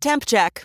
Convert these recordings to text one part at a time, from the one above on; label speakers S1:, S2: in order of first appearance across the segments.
S1: Temp check.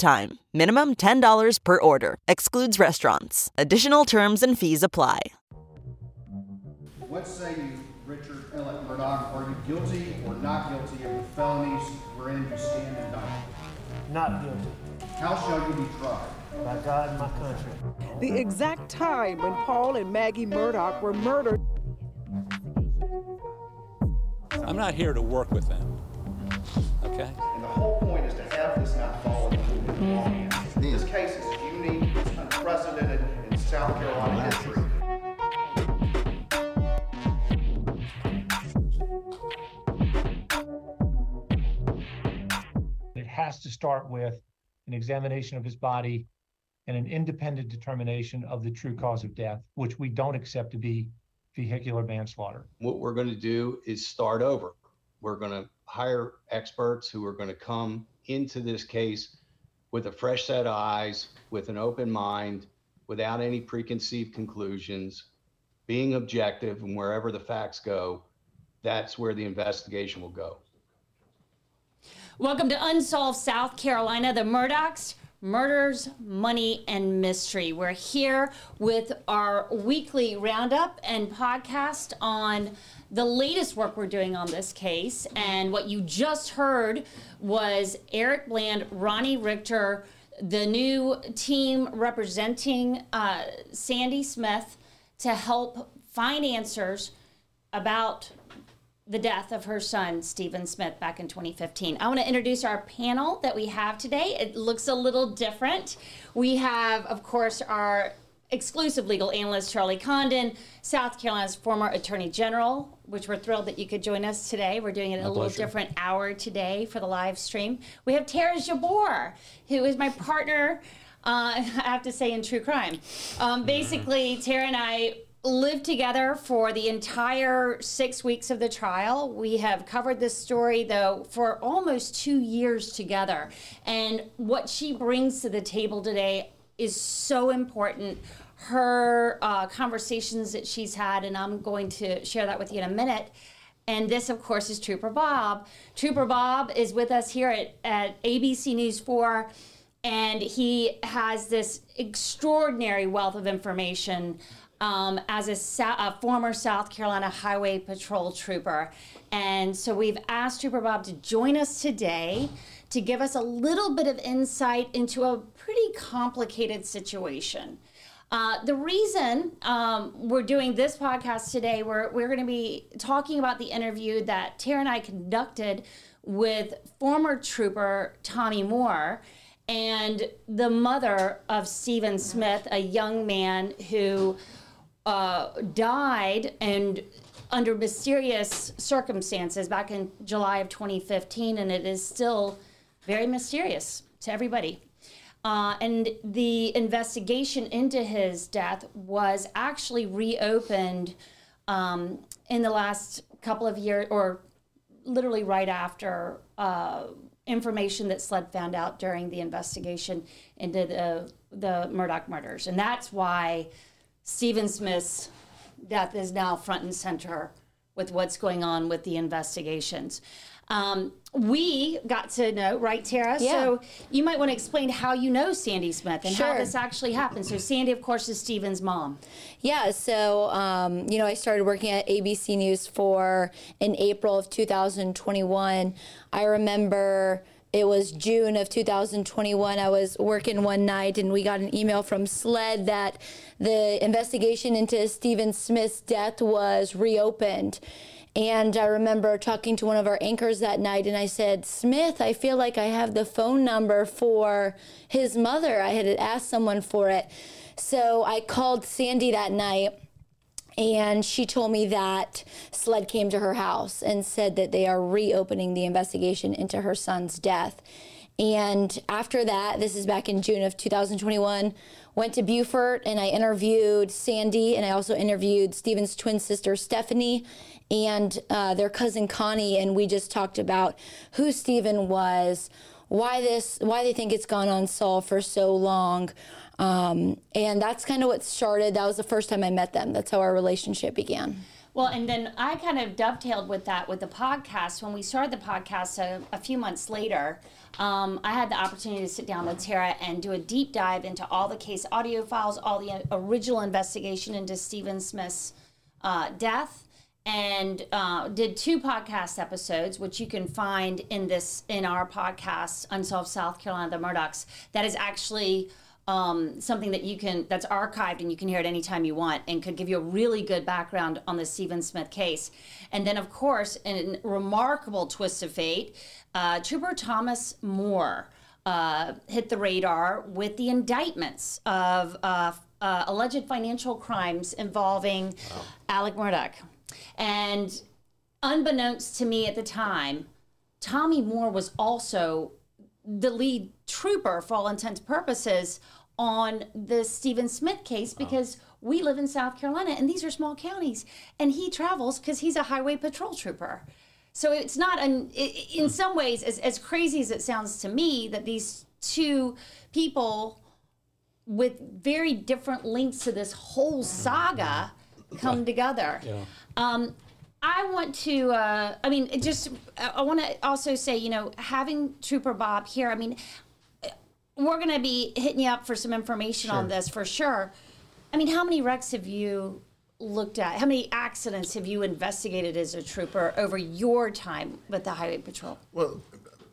S1: time. Minimum $10 per order. Excludes restaurants. Additional terms and fees apply.
S2: What say you, Richard Ellett Murdaugh? Are you guilty or not guilty of the felonies wherein you stand indicted?
S3: Not guilty.
S2: How shall you be tried?
S3: By God and my country.
S4: The exact time when Paul and Maggie Murdaugh were murdered.
S5: I'm not here to work with them. Okay?
S2: And the whole point is to have this not fall into mm-hmm. the wrong hands. This case is unique, it's unprecedented in South Carolina history.
S3: It has to start with an examination of his body and an independent determination of the true cause of death, which we don't accept to be vehicular manslaughter.
S6: What we're going to do is start over. We're going to hire experts who are going to come into this case with a fresh set of eyes, with an open mind, without any preconceived conclusions, being objective, and wherever the facts go, that's where the investigation will go.
S7: Welcome to Unsolved South Carolina, the Murdaughs, Murders, Money, and Mystery. We're here with our weekly roundup and podcast on the latest work we're doing on this case. And what you just heard was Eric Bland, Ronnie Richter, the new team representing uh, Sandy Smith to help find answers about the death of her son, Stephen Smith, back in 2015. I want to introduce our panel that we have today. It looks a little different. We have, of course, our exclusive legal analyst, Charlie Condon, South Carolina's former Attorney General, which we're thrilled that you could join us today. We're doing it at a little different hour today for the live stream. We have Tara Jabor, who is my partner, uh, I have to say, in true crime. Um, basically, Tara and I lived together for the entire six weeks of the trial. We have covered this story, though, for almost two years together. And what she brings to the table today is so important. Her uh, conversations that she's had, and I'm going to share that with you in a minute. And this, of course, is Trooper Bob. Trooper Bob is with us here at, at ABC News 4, and he has this extraordinary wealth of information um, as a, a, former South Carolina Highway Patrol trooper. And so we've asked Trooper Bob to join us today to give us a little bit of insight into a pretty complicated situation. Uh, the reason um, we're doing this podcast today, we're, we're going to be talking about the interview that Tara and I conducted with former trooper Tommy Moore and the mother of Stephen Smith, a young man who uh, died and under mysterious circumstances back in July of 2015, and it is still very mysterious to everybody. Uh, and the investigation into his death was actually reopened um, in the last couple of years, or literally right after uh, information that SLED found out during the investigation into the the Murdaugh murders, and that's why Stephen Smith's death is now front and center with what's going on with the investigations. Um, we got to know, right, Tara?
S8: Yeah.
S7: So you might want to explain how you know Sandy Smith and how this actually happened. So Sandy, of course, is Stephen's mom.
S8: Yeah, so um, you know, I started working at ABC News 4 in April of 2021. I remember it was June of 2021. I was working one night and we got an email from SLED that the investigation into Stephen Smith's death was reopened. And I remember talking to one of our anchors that night, and I said, Smith, I feel like I have the phone number for his mother. I had asked someone for it. So I called Sandy that night, and she told me that SLED came to her house and said that they are reopening the investigation into her son's death. And after that, this is back in June of 2021, went to Beaufort and I interviewed Sandy and I also interviewed Stephen's twin sister Stephanie and uh, their cousin Connie. And we just talked about who Stephen was, why this, why they think it's gone unsolved for so long. Um, and that's kind of what started. That was the first time I met them. That's how our relationship began.
S7: Well, and then I kind of dovetailed with that with the podcast. When we started the podcast a, a few months later, um, I had the opportunity to sit down with Tara and do a deep dive into all the case audio files, all the original investigation into Stephen Smith's uh, death, and uh, did two podcast episodes, which you can find in this in our podcast, Unsolved South Carolina, the Murdaughs. That is actually um, something that you can that's archived and you can hear it anytime you want and could give you a really good background on the Stephen Smith case. And then, of course, in a remarkable twist of fate, uh, Trooper Thomas Moore uh, hit the radar with the indictments of uh, uh alleged financial crimes involving wow. Alex Murdaugh. And unbeknownst to me at the time, Tommy Moore was also the lead trooper for all intents and purposes on the Stephen Smith case because oh. we live in South Carolina and these are small counties and he travels because he's a highway patrol trooper. So it's not an, in some ways as, as crazy as it sounds to me that these two people with very different links to this whole saga come together. Yeah. Um, I want to, uh, I mean, just, I want to also say, you know, having Trooper Bob here, I mean, we're going to be hitting you up for some information sure. on this for sure. I mean, how many wrecks have you looked at? How many accidents have you investigated as a trooper over your time with the Highway Patrol?
S9: Well,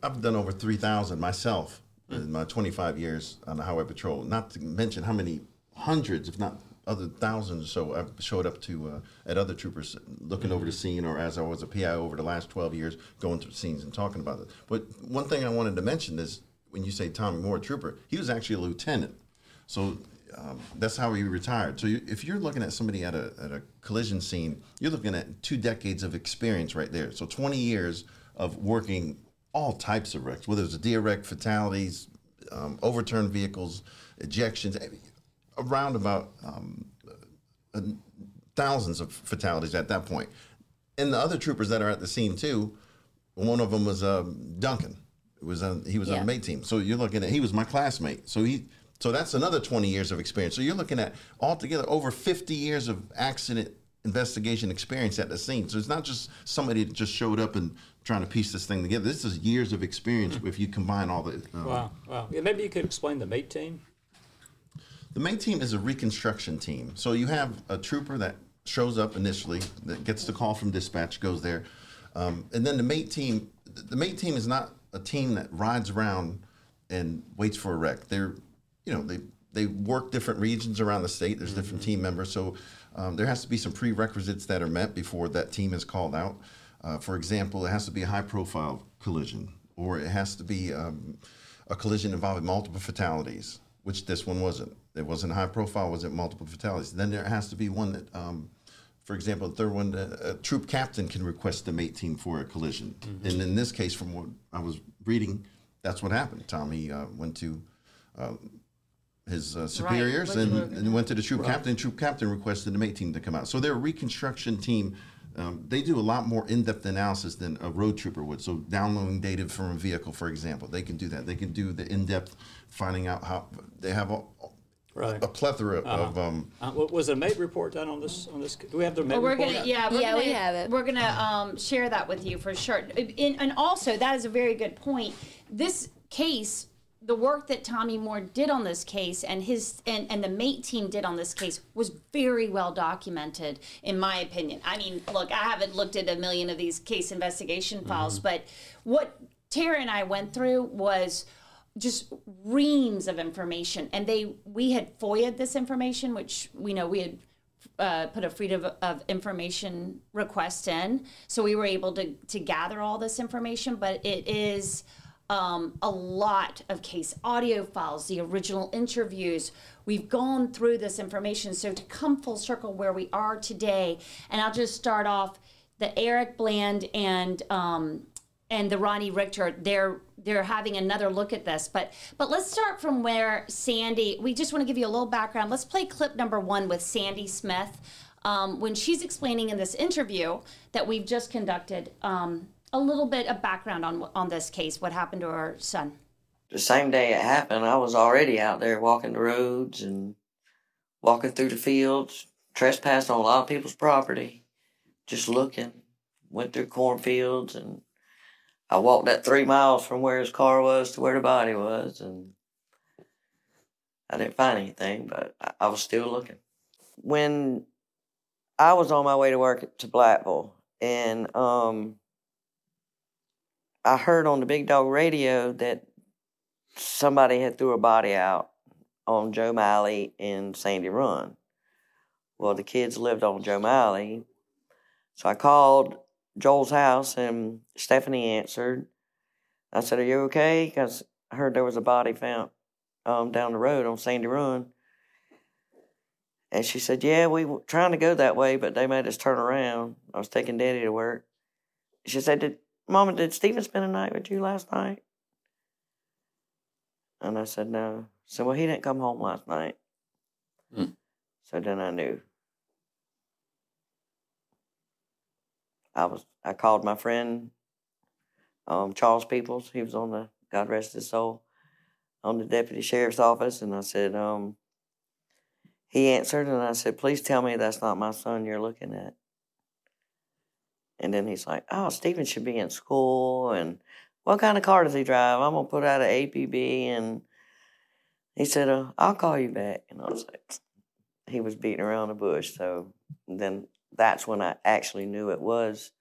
S9: I've done over 3,000 myself in my 25 years on the Highway Patrol, not to mention how many hundreds, if not other thousands or so I've showed up to uh, at other troopers looking over the scene or as I was a PI over the last 12 years going through scenes and talking about it. But one thing I wanted to mention is when you say Tommy Moore trooper, he was actually a lieutenant. So um, that's how he retired. So you, if you're looking at somebody at a, at a collision scene, you're looking at two decades of experience right there. So 20 years of working all types of wrecks, whether it's a deer wreck, fatalities, um, overturned vehicles, ejections, around about um, uh, thousands of fatalities at that point. And the other troopers that are at the scene too, one of them was um, Duncan. It was on, he was yeah. on the MAIT team. So you're looking at he was my classmate. So he so that's another 20 years of experience. So you're looking at altogether over 50 years of accident investigation experience at the scene. So it's not just somebody that just showed up and trying to piece this thing together. This is years of experience mm-hmm. if you combine all the.
S5: Um, wow, wow. Yeah, maybe you could explain the MAIT team.
S9: The MAIT team is a reconstruction team. So you have a trooper that shows up initially, that gets the call from dispatch, goes there, um, and then the MAIT team. The MAIT team is not a team that rides around and waits for a wreck. They're, you know, they they work different regions around the state. There's mm-hmm. different team members, so um, there has to be some prerequisites that are met before that team is called out. Uh, for example, it has to be a high-profile collision, or it has to be um, a collision involving multiple fatalities, which this one wasn't. It wasn't high profile, wasn't multiple fatalities. Then there has to be one that um, for example, the third one, a troop captain can request the MAIT team for a collision. Mm-hmm. And in this case, from what I was reading, that's what happened. Tommy uh, went to uh, his uh, superiors right. and, and, went to the troop right. captain. Troop captain requested the MAIT team to come out. So their reconstruction team, um, they do a lot more in-depth analysis than a road trooper would. So downloading data from a vehicle, for example, they can do that. They can do the in-depth finding out how they have all, right. a plethora uh-huh. of. Um,
S5: uh, was a MAIT report done on this? On this, do we have the MAIT
S7: well, we're
S5: report?
S7: Gonna, yeah, we're
S8: yeah,
S7: gonna,
S8: we have it.
S7: We're gonna um, share that with you for sure. In, and also, that is a very good point. This case the work that Tommy Moore did on this case and his and, and the MAIT team did on this case was very well documented in my opinion. I mean, look, I haven't looked at a million of these case investigation files, mm-hmm. but what Tara and I went through was just reams of information. And they we had FOIA this information which we know we had uh, put a freedom of, of, information request in. So we were able to to gather all this information but it is um, a lot of case audio files the original interviews. We've gone through this information. So to come full circle where we are today and i'll just start off the Eric Bland and um, and the Ronnie Richter they're they're having another look at this. But but let's start from where Sandy. We just want to give you a little background. Let's play clip number one with Sandy Smith um, when she's explaining in this interview that we've just conducted um, a little bit of background on on this case, what happened to her son.
S10: The same day it happened, I was already out there walking the roads and walking through the fields, trespassing on a lot of people's property, just looking. Went through cornfields and I walked that three miles from where his car was to where the body was, and I didn't find anything, but I, I was still looking. When I was on my way to work to Blackville, and um, I heard on the Big Dog radio that somebody had threw a body out on Joe Miley in Sandy Run. Well, the kids lived on Joe Miley, so I called Joel's house, and Stephanie answered. I said, "Are you okay?" Because I heard there was a body found um, down the road on Sandy Run. And she said, "Yeah, we were trying to go that way, but they made us turn around. I was taking Daddy to work." She said, "Did Mama? Did Stephen spend a night with you last night?" And I said, "No." So well, he didn't come home last night.
S5: Hmm.
S10: So then I knew. I was I called my friend um, Charles Peoples. He was on the God rest his soul on the deputy sheriff's office, and I said, um, he answered, and I said, please tell me that's not my son you're looking at. And then he's like, oh, Stephen should be in school, and what kind of car does he drive? I'm gonna put out an APB, and he said, uh, I'll call you back. And I was like, he was beating around the bush. So then that's when I actually knew it was.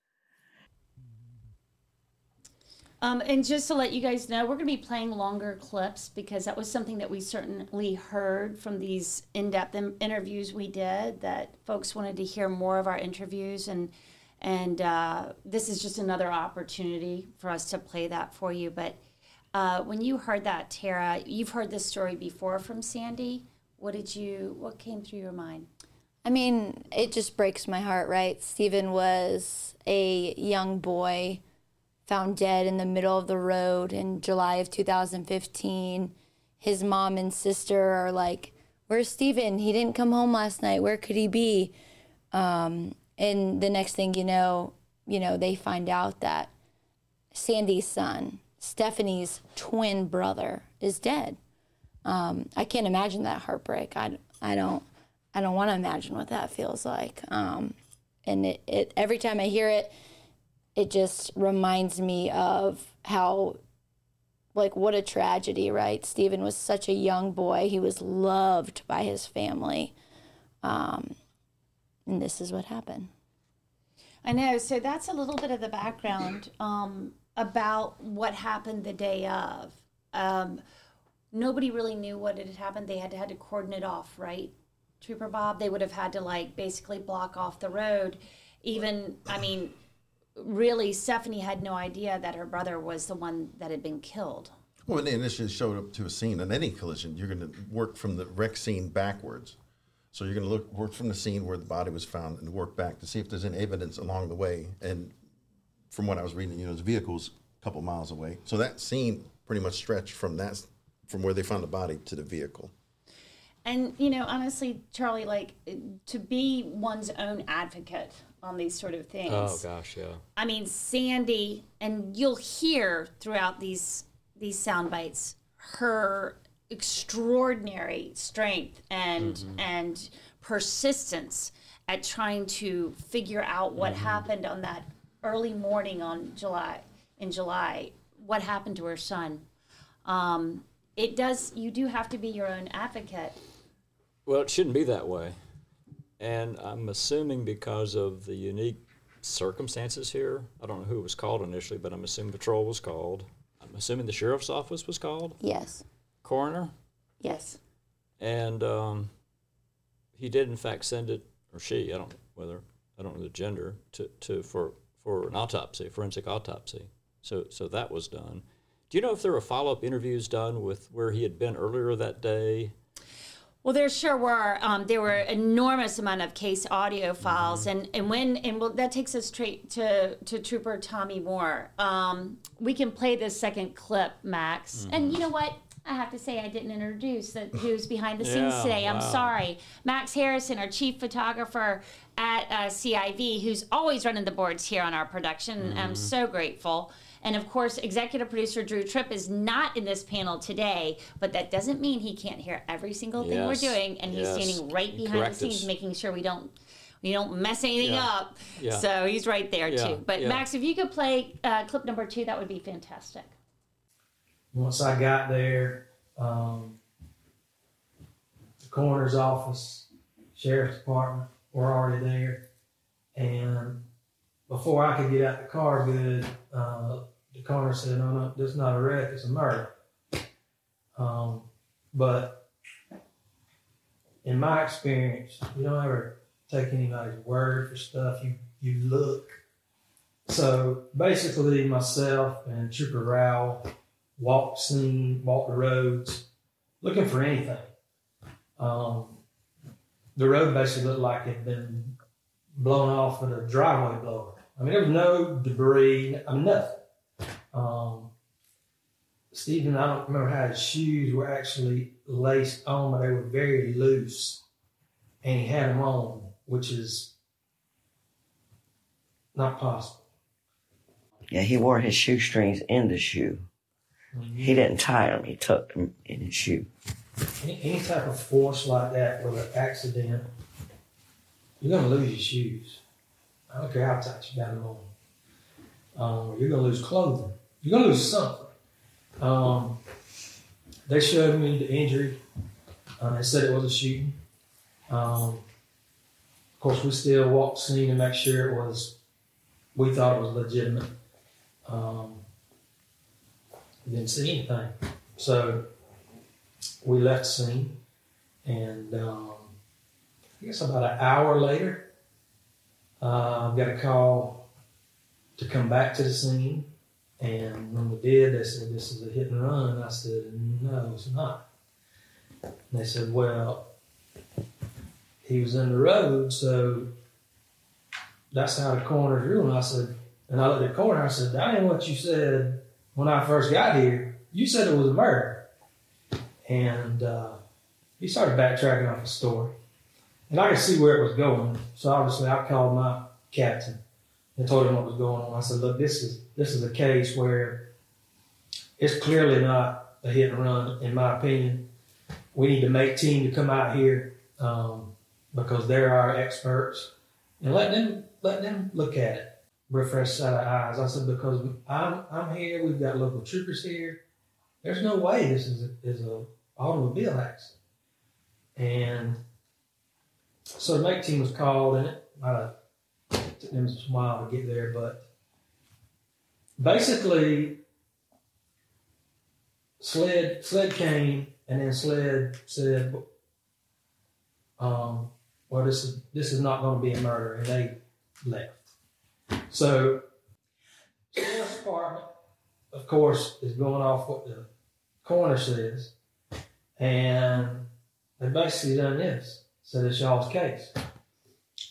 S7: Um, and just to let you guys know, we're going to be playing longer clips because that was something that we certainly heard from these in-depth in- interviews we did. That folks wanted to hear more of our interviews, and and uh, this is just another opportunity for us to play that for you. But uh, when you heard that, Tara, you've heard this story before from Sandy. What did you? What came through your mind?
S8: I mean, it just breaks my heart, right? Stephen was a young boy found dead in the middle of the road in July of 2015. His mom and sister are like, Where's Stephen? He didn't come home last night. Where could he be? Um, and the next thing you know, you know, they find out that Sandy's son, Stephanie's twin brother, is dead. Um, I can't imagine that heartbreak. I, I don't. I don't want to imagine what that feels like. Um, and it, it every time I hear it, it just reminds me of how like what a tragedy, right? Stephen was such a young boy. He was loved by his family. Um, and this is what happened.
S7: I know. So that's a little bit of the background um, about what happened the day of. Um, nobody really knew what had happened. They had to, had to cordon it off, right? Trooper Bob, they would have had to like basically block off the road. Even, I mean, really, Stephanie had no idea that her brother was the one that had been killed.
S9: Well, when they initially showed up to a scene, in any collision, you're going to work from the wreck scene backwards. So you're going to look work from the scene where the body was found and work back to see if there's any evidence along the way. And from what I was reading, you know, the vehicle's a couple miles away. So that scene pretty much stretched from that from where they found the body to the vehicle.
S7: And you know, honestly, Charlie, like to be one's own advocate on these sort of things.
S5: Oh gosh, yeah.
S7: I mean, Sandy, and you'll hear throughout these these sound bites her extraordinary strength and
S5: Mm-hmm.
S7: and persistence at trying to figure out what
S5: Mm-hmm.
S7: happened on that early morning on July in July. What happened to her son? Um, it does. You do have to be your own advocate.
S5: Well, it shouldn't be that way. And I'm assuming because of the unique circumstances here, I don't know who was called initially, but I'm assuming patrol was called. I'm assuming the sheriff's office was called,
S8: Yes.
S5: coroner,
S8: Yes.
S5: and um, he did in fact send it, or she, I don't know whether, I don't know the gender, to, to for for an autopsy, forensic autopsy. So so that was done. Do you know if there were follow up interviews done with where he had been earlier that day?
S7: Well, there sure were. Um, there were enormous amount of case audio files, and and when and well, that takes us straight to to Trooper Tommy Moore. Um, we can play this second clip, Max. And you know what? I have to say I didn't introduce that who's behind the scenes
S5: Yeah,
S7: today. I'm
S5: wow.
S7: sorry, Max Harrison, our chief photographer at uh, CIV, who's always running the boards here on our production. I'm so grateful. And of course, executive producer Drew Tripp is not in this panel today, but that doesn't mean he can't hear every single thing we're doing. And he's standing right
S5: And
S7: behind the
S5: correct
S7: scenes,
S5: us.
S7: making sure we don't we don't mess anything
S5: Yeah,
S7: up.
S5: yeah.
S7: So he's right there
S5: Yeah,
S7: too. But
S5: yeah.
S7: Max, if you could play uh, clip number two, that would be fantastic.
S11: Once I got there, um, the coroner's office, sheriff's department were already there, and before I could get out the car good, uh, the coroner said, "No, no, this is not a wreck; it's a murder." Um, but in my experience, you don't ever take anybody's word for stuff. You you look. So basically, myself and Trooper Rowell walked scene, walked the roads, looking for anything. Um, the road basically looked like it had been blown off with a driveway blower. I mean, there was no debris, I mean, nothing. Um, Stephen, I don't remember how his shoes were actually laced on, but they were very loose, and he had them on, which is not possible.
S10: Yeah, he wore his shoestrings in the shoe. He didn't tie them, he tucked them in his shoe.
S11: Any, any type of force like that with an accident, you're going to lose your shoes. I don't care how tight you got them on. Um, you're going to lose clothing. You're going to lose something. Um, they showed me the injury. Uh, they said it was a shooting. Um, of course, we still walked scene to make sure it was, we thought it was legitimate. Um, didn't see anything. So we left scene, and um, I guess about an hour later, uh, I got a call to come back to the scene. And when we did, they said, This is a hit and run. And I said, No, it's not. And they said, Well, he was in the road, so that's how the coroner's ruling. I said, And I looked at the coroner, I said, That ain't what you said when I first got here. You said it was a murder. And uh, he started backtracking off the story. And I could see where it was going. So obviously I called my captain and told him what was going on. I said, look, this is this is a case where it's clearly not a hit and run, in my opinion. We need to MAIT team to come out here um, because they're our experts and let them let them look at it with a fresh set of eyes. I said, because I'm I'm here, we've got local troopers here. There's no way this is a, is a automobile accident. And so the MAIT team was called, and it took them a while to get there, but basically, SLED SLED came, and then SLED said, um, "Well, this is this is not going to be a murder," and they left. So, sheriff's department, of course, is going off what the coroner says, and they basically done this. Said it's y'all's case.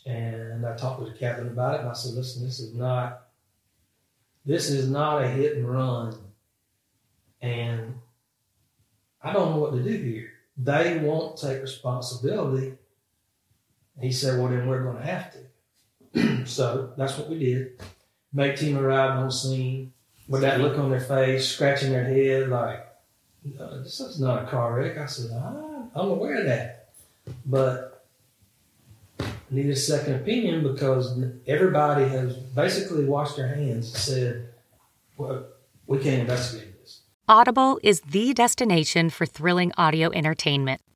S11: And I talked with the captain about it, and I said, "Listen, this is not, this is not a hit and run, and I don't know what to do here. They won't take responsibility." He said, "Well, then we're going to have to." so that's what we did. MAIT team arrived on scene with that look on their face, scratching their head, like, "No, "This is not a car wreck." I said, "I- "I'm aware of that, but." need a second opinion because everybody has basically washed their hands and said, well, we can't investigate this.
S12: Audible is the destination for thrilling audio entertainment.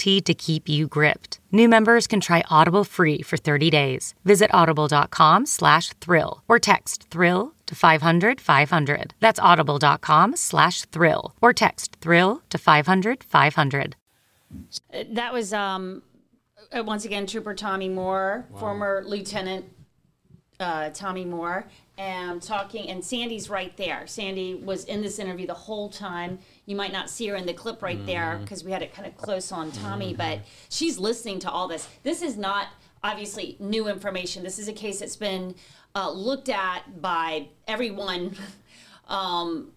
S12: guaranteed to keep you gripped. New members can try Audible free for 30 days. Visit audible.com slash thrill or text thrill to 500 500. That's audible.com slash thrill or text thrill to 500 500.
S7: That was um, uh, once again Trooper Tommy Moore, former Lieutenant uh, Tommy Moore, and talking. And Sandy's right there. Sandy was in this interview the whole time. You might not see her in the clip right there because we had it kind of close on Tommy, but she's listening to all this. This is not obviously new information. This is a case that's been uh, looked at by everyone. Um,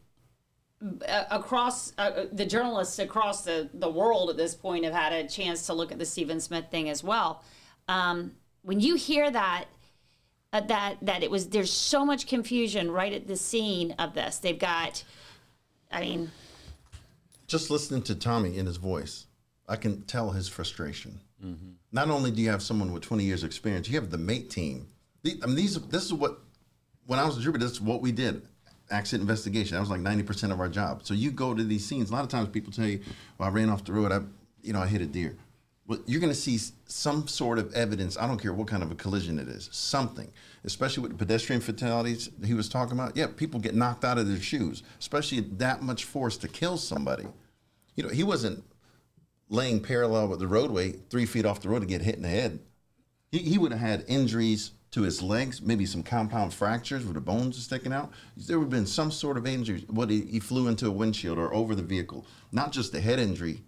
S7: across uh, the journalists across the, the world at this point have had a chance to look at the Stephen Smith thing as well. Um, when you hear that, uh, that that it was there's so much confusion right at the scene of this. They've got, I mean,
S9: Just listening to Tommy in his voice, I can tell his frustration. Mm-hmm. Not only do you have someone with 20 years experience, you have the MAIT team. The- I mean, these this is what when I was a trooper, this is what we did. Accident investigation. That was like 90% of our job. So you go to these scenes. A lot of times people tell you, "Well, I ran off the road. I, you know, I hit a deer." Well, you're going to see some sort of evidence. I don't care what kind of a collision it is. Something, especially with the pedestrian fatalities he was talking about. Yeah, people get knocked out of their shoes, especially that much force to kill somebody. You know, he wasn't laying parallel with the roadway, three feet off the road to get hit in the head. He, he would have had injuries to his legs, maybe some compound fractures where the bones are sticking out. There would have been some sort of injury. What he, he flew into a windshield or over the vehicle, not just a head injury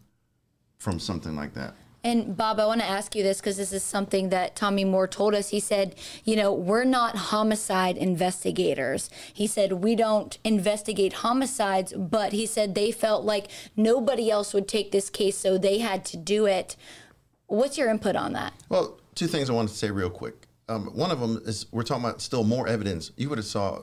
S9: from something like that.
S8: And Bob, I want to ask you this because this is something that Tommy Moore told us. He said, you know, we're not homicide investigators. He said, we don't investigate homicides, but he said they felt like nobody else would take this case, so they had to do it. What's your input on that?
S9: Well, two things I wanted to say real quick. Um, one of them is we're talking about still more evidence. You would have saw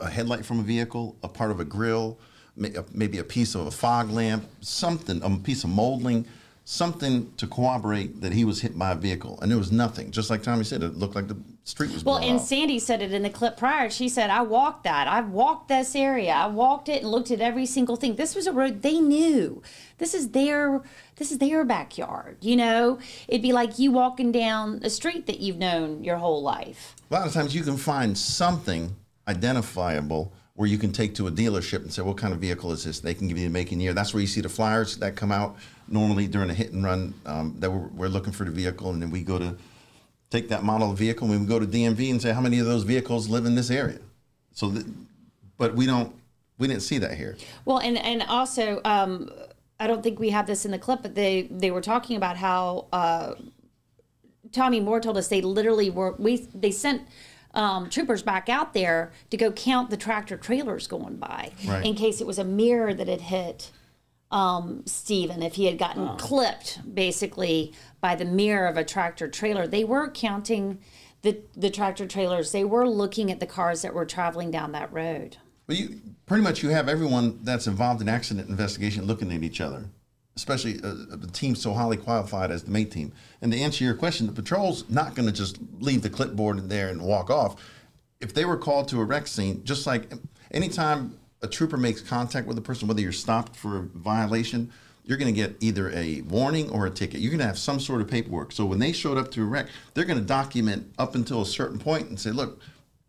S9: a, a headlight from a vehicle, a part of a grill, maybe a piece of a fog lamp, something, a piece of molding, something to corroborate that he was hit by a vehicle. And there was nothing. Just like Tommy said, it looked like the street was
S7: well, and. Sandy said it in the clip prior. She said, "I walked that. I walked this area. I walked it and looked at every single thing. This was a road they knew. This is their this is their backyard. You know, it'd be like you walking down a street that you've known your whole life."
S9: A lot of times you can find something identifiable where you can take to a dealership and say, what kind of vehicle is this? They can give you the make and year. That's where you see the flyers that come out normally during a hit and run um, that we're, we're looking for the vehicle. And then we go to take that model of vehicle and we go to DMV and say, how many of those vehicles live in this area? So, that, but we don't, we didn't see that here.
S7: Well, and and also, um, I don't think we have this in the clip, but they they were talking about how uh, Tommy Moore told us they literally were we they sent. Um, troopers back out there to go count the tractor trailers going by
S13: Right.
S7: in case it was a mirror that had hit um, Stephen, if he had gotten
S13: Oh.
S7: clipped basically by the mirror of a tractor trailer. They were counting the, the tractor trailers, they were looking at the cars that were traveling down that road.
S9: Well, you pretty much you have everyone that's involved in accident investigation looking at each other, especially a, a team so highly qualified as the MAIT team. And to answer your question, the patrol's not going to just leave the clipboard there and walk off. If they were called to a wreck scene, just like anytime a trooper makes contact with a person, whether you're stopped for a violation, you're going to get either a warning or a ticket. You're going to have some sort of paperwork. So when they showed up to a wreck, they're going to document up until a certain point and say, look,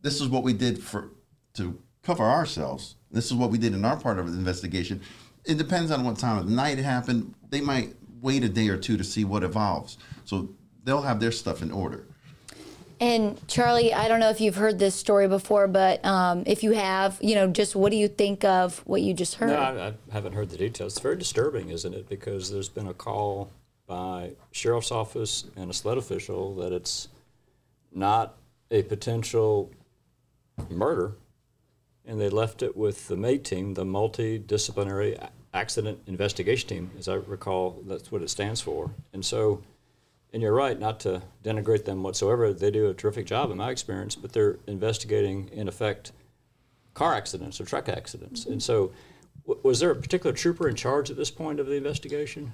S9: this is what we did for to cover ourselves. This is what we did in our part of the investigation. It depends on what time of the night it happened. They might wait a day or two to see what evolves. So they'll have their stuff in order.
S8: And Charlie, I don't know if you've heard this story before, but um, if you have, you know, just what do you think of what you just heard?
S5: No, I, I haven't heard the details. It's very disturbing, isn't it? Because there's been a call by sheriff's office and a SLED official that it's not a potential murder, and they left it with the MAIT team, the Multidisciplinary A- Accident Investigation Team, as I recall, that's what it stands for. And so, and you're right, not to denigrate them whatsoever. They do a terrific job, in my experience, but they're investigating, in effect, car accidents or truck accidents. Mm-hmm. And so, w- was there a particular trooper in charge at this point of the investigation?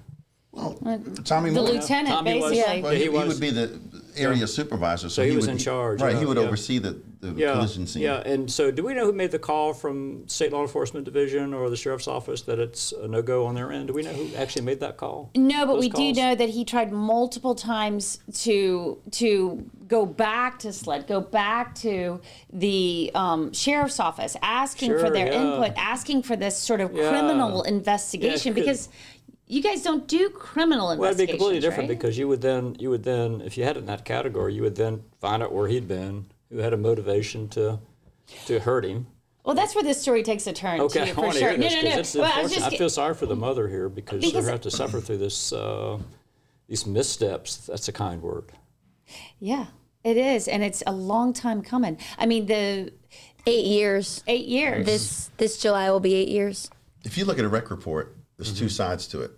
S9: Tommy
S7: The
S9: Moore.
S7: lieutenant,
S5: Tommy was-
S7: basically.
S9: Well, he,
S5: he
S9: he
S5: was-
S9: would be the area supervisor, so,
S5: So he was in
S9: would,
S5: charge,
S9: Right,
S5: yeah,
S9: he would
S5: yeah.
S9: oversee the, the
S5: Yeah,
S9: collision scene.
S5: yeah. And so, do we know who made the call from State Law Enforcement Division or the Sheriff's Office that it's a no go on their end? Do we know who actually made that call?
S7: No, but
S5: Those
S7: we do
S5: calls?
S7: know that he tried multiple times to to go back to SLED, go back to the um, sheriff's office, asking for
S5: Sure,
S7: their
S5: yeah.
S7: input, asking for this sort of
S5: Yeah.
S7: criminal investigation
S5: Yeah, 'cause-
S7: because you guys don't do criminal
S5: Well, it'd be completely different
S7: right?
S5: because you would then, you would then, if you had it in that category, you would then find out where he'd been, who had a motivation to, to hurt him.
S7: well, that's where this story takes a turn.
S5: Okay,
S7: too,
S5: I
S7: for
S5: want to
S7: sure.
S5: hear this
S7: no, no, no.
S5: it's
S7: Well, I just
S5: I feel sorry for the mother here because,
S7: Because-
S5: they have to suffer through this, uh, these missteps. That's a kind word.
S7: Yeah, it is, and it's a long time coming. I mean, the
S8: Eight years.
S7: eight years.
S8: This this July will be eight years.
S9: If you look at a wreck report, there's
S5: Mm-hmm.
S9: two sides to it.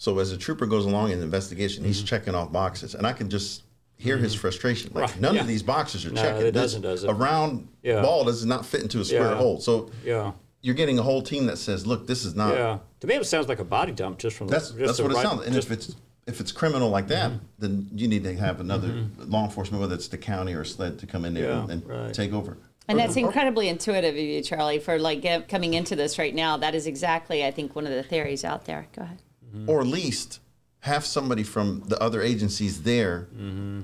S9: So as a trooper goes along in the investigation,
S5: Mm-hmm.
S9: he's checking off boxes, and I can just hear his frustration. Like
S5: Right,
S9: none
S5: yeah.
S9: of these boxes are
S5: No,
S9: checking.
S5: it doesn't, does it?
S9: A round
S5: Yeah.
S9: ball does not fit into a square
S5: Yeah.
S9: hole. So
S5: Yeah.
S9: you're getting a whole team that says, "Look, this is not."
S5: Yeah. To me, it sounds like a body dump just from
S9: That's
S5: just
S9: that's
S5: the
S9: what it sounds. And
S5: just- Mm-hmm.
S9: if it's if it's criminal like that, then you need to have another law enforcement, whether it's the county or SLED, to come in there
S5: Yeah,
S9: and, and
S5: right.
S9: take over.
S7: And that's incredibly intuitive of you, Charlie, for like get, coming into this right now. That is exactly, I think, one of the theories out there. Go ahead.
S9: Or at least have somebody from the other agencies there
S5: Mm-hmm.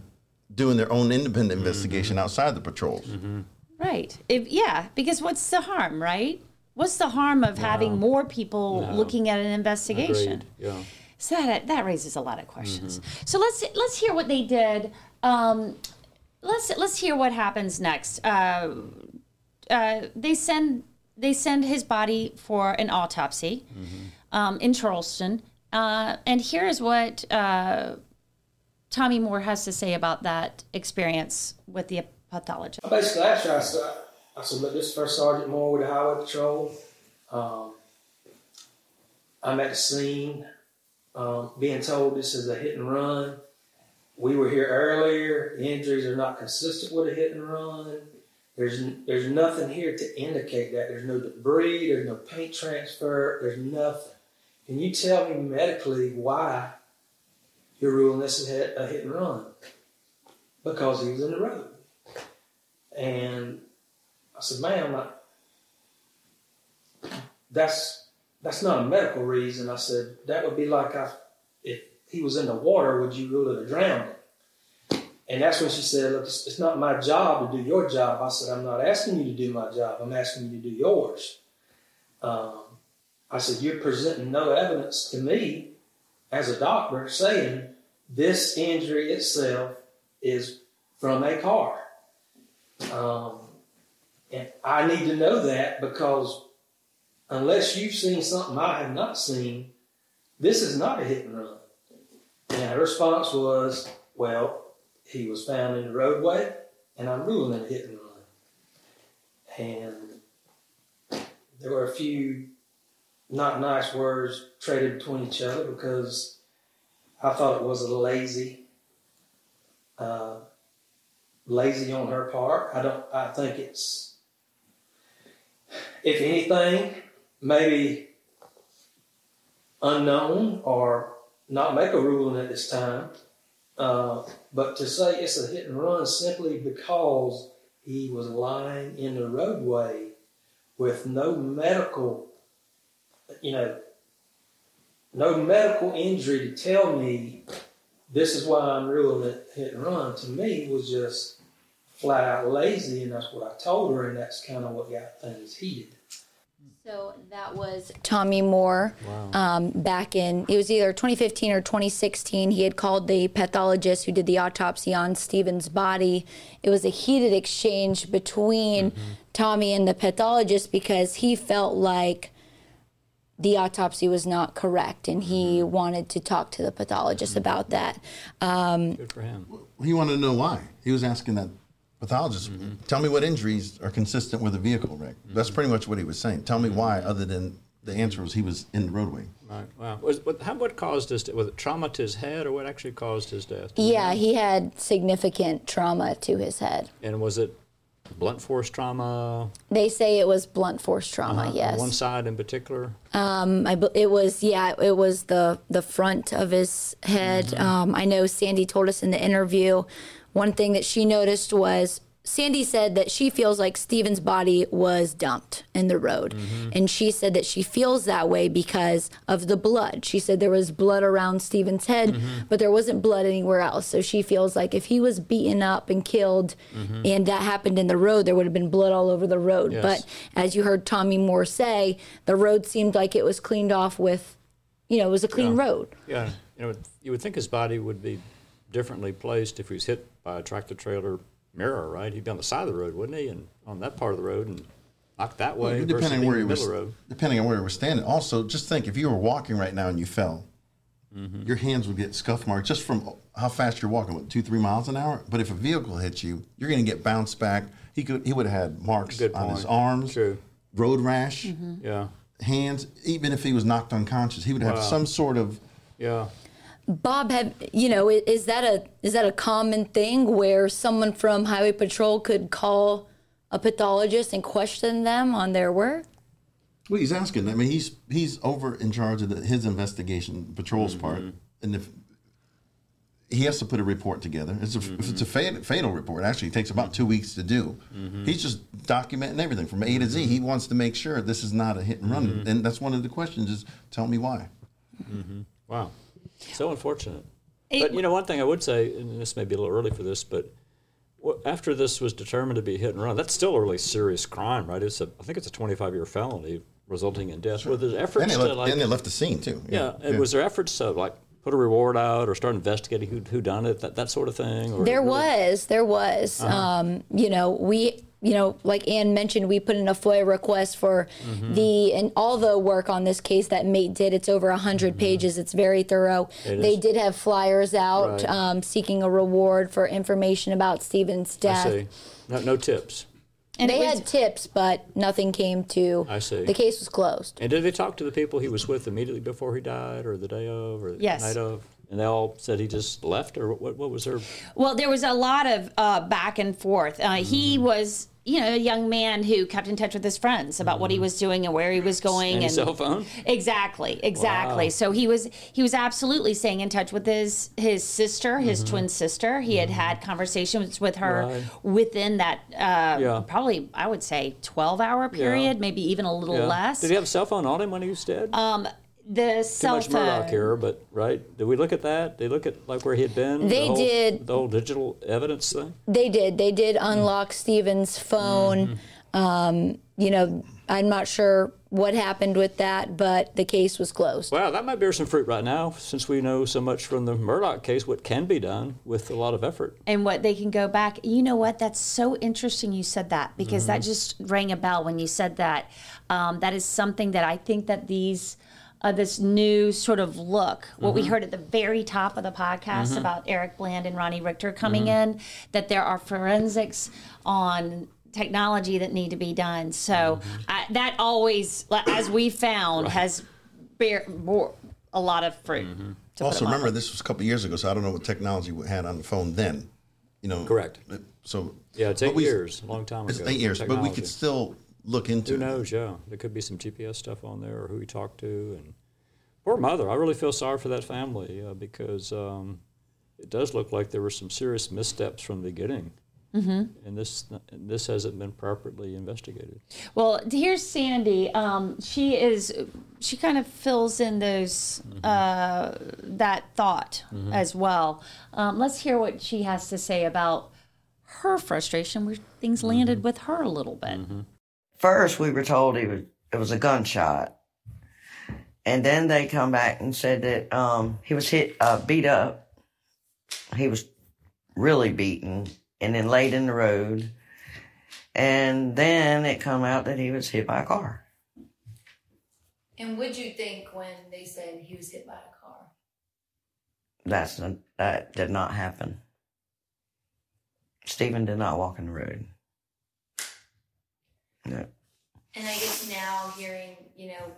S9: doing their own independent investigation outside the patrols.
S5: Mm-hmm.
S7: Right. If, yeah, because what's the harm, right? What's the harm of having more people
S5: No.
S7: looking at an investigation?
S5: Agreed. Yeah.
S7: So that that raises a lot of questions.
S5: Mm-hmm.
S7: So let's let's hear what they did. Um, let's let's hear what happens next. Uh, uh, they send they send his body for an autopsy
S5: Mm-hmm.
S7: um, in Charleston, uh, and here is what uh, Tommy Moore has to say about that experience with the pathologist.
S11: Basically I said, I this is First Sergeant Moore with the Highway Patrol. Um, I'm at the scene, um, being told this is a hit and run. We were here earlier. The injuries are not consistent with a hit and run. There's there's nothing here to indicate that. There's no debris. There's no paint transfer. There's nothing. Can you tell me medically why you're ruling this a hit, and run? Because he was in the road. And I said, ma'am, I, that's that's not a medical reason. I said, that would be like I, if he was in the water, would you rule it a drowning? And that's when she said, look, it's, it's not my job to do your job. I said, I'm not asking you to do my job. I'm asking you to do yours. Um, I said, you're presenting no evidence to me as a doctor saying this injury itself is from a car. Um, and I need to know that because unless you've seen something I have not seen, this is not a hit and run. And her response was, well, he was found in the roadway and I'm ruling it a hit and run. And there were a few not nice words traded between each other because I thought it was a lazy, uh, lazy on her part. I don't. I think it's, if anything, maybe unknown or not make a ruling at this time. Uh, but to say it's a hit and run simply because he was lying in the roadway with no medical, you know, no medical injury to tell me this is why I'm ruling it hit and run, to me was just flat out lazy, and that's what I told her, and that's kind of what got things heated.
S8: So that was Tommy Moore um, back in, it was either 2015 or 2016. He had called the pathologist who did the autopsy on Stephen's body. It was a heated exchange between Tommy and the pathologist because he felt like the autopsy was not correct and he mm-hmm. wanted to talk to the pathologist mm-hmm. about that. Um,
S5: Good for him.
S9: He wanted to know why. He was asking that pathologist, mm-hmm. tell me what injuries are consistent with a vehicle wreck. That's pretty much what he was saying. Tell me why, other than the answer was he was in the roadway.
S5: Right. Wow. Was, what, how, what caused his, was it trauma to his head or what actually caused his death?
S8: yeah, he had significant trauma to his head.
S5: And was it blunt force trauma.
S8: They say it was blunt force trauma.
S5: uh, on
S8: yes.
S5: One side in particular.
S8: Um, I, it was yeah, it was the the front of his head. Um, I know Sandy told us in the interview. One thing that she noticed was Sandy said that she feels like Stephen's body was dumped in the road, mm-hmm. and she said that she feels that way because of the blood. She said there was blood around Stephen's head, mm-hmm. but there wasn't blood anywhere else. So she feels like if he was beaten up and killed, mm-hmm. and that happened in the road, there would have been blood all over the road.
S5: Yes.
S8: But as you heard Tommy Moore say, the road seemed like it was cleaned off with, you know, it was a clean
S5: Yeah.
S8: road.
S5: Yeah, you know, you would think his body would be differently placed if he was hit by a tractor trailer mirror, right? He'd be on the side of the road, wouldn't he? And on that part of the road and knocked that way versus
S9: depending on where he was,
S5: road.
S9: depending on where he was standing. Also, just think if you were walking right now and you fell,
S5: Mm-hmm.
S9: your hands would get scuff marks just from how fast you're walking, what two, three miles an hour. But if a vehicle hits you, you're going to get bounced back. He could, he would have had marks on his arms,
S5: True.
S9: road rash,
S5: Yeah,
S9: hands. Even if he was knocked unconscious, he would have
S5: Wow.
S9: some sort of.
S5: yeah.
S8: Bob, have you know? Is that a is that a common thing where someone from Highway Patrol could call a pathologist and question them on their work?
S9: Well, he's asking. I mean, he's he's over in charge of the, his investigation, patrol's
S5: Mm-hmm.
S9: part, and if he has to put a report together, it's a, if it's a fatal, fatal report. Actually, it takes about two weeks to do.
S5: Mm-hmm.
S9: He's just documenting everything from A to Z. He wants to make sure this is not a hit and run,
S5: Mm-hmm.
S9: and that's one of the questions: is tell me why.
S5: Wow, so unfortunate. but you know, one thing I would say, and this may be a little early for this, but after this was determined to be hit and run, that's still a really serious crime, right? It's a, I think it's a 25 year felony resulting in death. Were there efforts
S9: And they,
S5: to
S9: left,
S5: like,
S9: and they left the scene too.
S5: yeah, and was there efforts to like put a reward out or start investigating who who done it, that that sort of thing? Or
S8: There
S5: really-
S8: was, there was. Um, you know, we, you know, like Ann mentioned, we put in a FOIA request for
S5: Mm-hmm.
S8: the and all the work on this case that MAIT did. It's over hundred pages. It's very thorough.
S5: Mm-hmm. It
S8: they
S5: is.
S8: did have flyers out
S5: Right.
S8: um, seeking a reward for information about Stephen's
S5: I
S8: death.
S5: see. No, no tips.
S7: And
S8: they
S7: was-
S8: had tips, but nothing came to.
S5: I see.
S8: The case was closed.
S5: And did they talk to the people he was with immediately before he died, or the day of, or the
S7: Yes.
S5: night of? And they all said he just left, or what? What was her?
S7: Well, there was a lot of uh, back and forth. Uh, He
S5: Mm-hmm.
S7: was, you know, a young man who kept in touch with his friends about what he was doing and where he was going.
S5: Any
S7: and
S5: cell phone?
S7: Exactly, exactly.
S5: Wow.
S7: So he was he was absolutely staying in touch with his his sister, his twin sister. He had had conversations with her
S5: Mm-hmm. Right.
S7: within that uh,
S5: Yeah.
S7: probably I would say twelve hour period, maybe even a little
S5: Yeah.
S7: less.
S5: Did he have a cell phone on him when he was dead?
S7: um, the cell Too
S5: much
S7: phone.
S5: Murdaugh here, but right? Did we look at that? Did they look at like where he had been?
S8: They
S5: the whole,
S8: did.
S5: the whole digital evidence thing.
S8: They did. They did unlock Stephen's phone. Um, you know, I'm not sure what happened with that, but the case was closed.
S5: Wow, that might bear some fruit right now, since we know so much from the Murdaugh case. What can be done with a lot of effort?
S7: and what they can go back. You know what? That's so interesting you said that because that just rang a bell when you said that. Um, that is something that I think that these. Uh, this new sort of look, what we mm-hmm. heard at the very top of the podcast mm-hmm. about Eric Bland and Ronnie Richter coming mm-hmm. in, that there are forensics on technology that need to be done. So I, that always, as we found, has bear, bore a lot of fruit. to put
S9: Also, remember this was a couple years ago, so I don't know what technology we had on the phone then. You know,
S5: Correct.
S9: Uh, so
S5: Yeah, it's eight
S9: we-
S5: years, a long time
S9: It's
S5: ago.
S9: eight years, but we could still look into
S5: Who
S9: it.
S5: knows? Yeah, there could be some GPS stuff on there, or who he talked to, and poor mother. I really feel sorry for that family uh, because um, it does look like there were some serious missteps from the beginning, mm-hmm. and this and this hasn't been properly investigated.
S7: Well, here's Sandy. Um, she is. She kind of fills in those uh, that thought as well. Um, let's hear what she has to say about her frustration, where things landed with her a little bit.
S10: First, we were told he was it was a gunshot, and then they come back and said that um, he was hit, uh, beat up. He was really beaten, and then laid in the road. And then it come out that he was hit by a car.
S8: And what'd you think when they said he was hit by a car?
S10: That's not, that did not happen. Stephen did not walk in the road. No.
S8: And I guess now hearing, you know,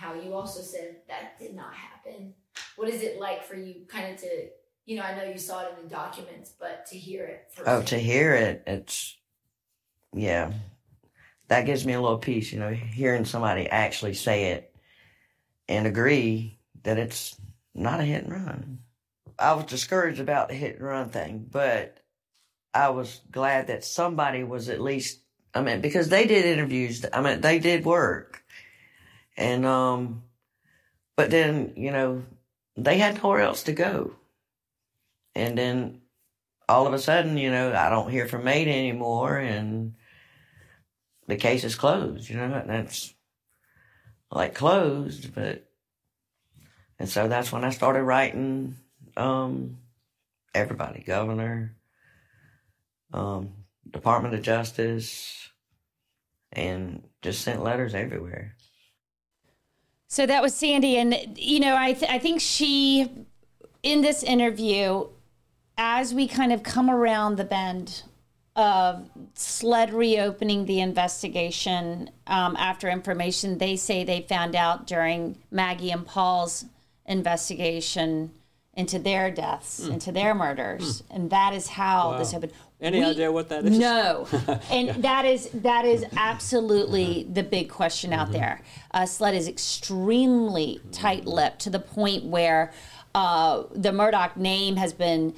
S8: how you also said that did not happen. What is it like for you kind of to, you know, I know you saw it in the documents, but to hear it
S10: Oh, to hear it, it's yeah, that gives me a little peace, you know, hearing somebody actually say it and agree that it's not a hit and run. I was discouraged about the hit and run thing, but I was glad that somebody was at least, I mean, because they did interviews, I mean, they did work. And, um, but then, you know, they had nowhere else to go. And then all of a sudden, you know, I don't hear from MAIT anymore and the case is closed, you know, and that's like closed, but, and so that's when I started writing, um, everybody, governor, um, Department of Justice, and just sent letters everywhere.
S7: So that was Sandy, and you know, I th- I think she, in this interview, as we kind of come around the bend of SLED reopening the investigation um, after information they say they found out during Maggie and Paul's investigation into their deaths,
S5: Hmm.
S7: into their murders, and that is how this happened.
S5: Any idea what that is?
S7: No, and that is that is absolutely the big question
S5: Mm-hmm.
S7: out there. Uh, SLED is extremely tight-lipped to the point where uh, the Murdaugh name has been,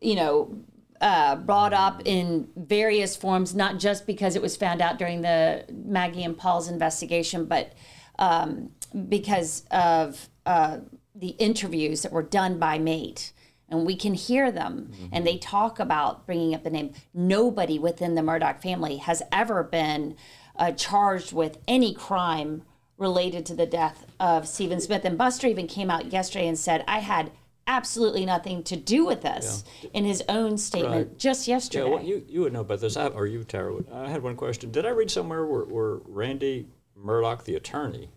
S7: you know. Uh, brought up in various forms, not just because it was found out during the Maggie and Paul's investigation, but um, because of uh, the interviews that were done by MAIT. And we can hear them, and they talk about bringing up the name. Nobody within the Murdaugh family has ever been uh, charged with any crime related to the death of Stephen Smith. And Buster even came out yesterday and said, I had absolutely nothing to do with this in his own statement
S5: Right.
S7: just yesterday.
S5: Yeah, well, you, you would know about this, I, or you, Tara. I had one question. Did I read somewhere where, where Randy Murdaugh, the attorney,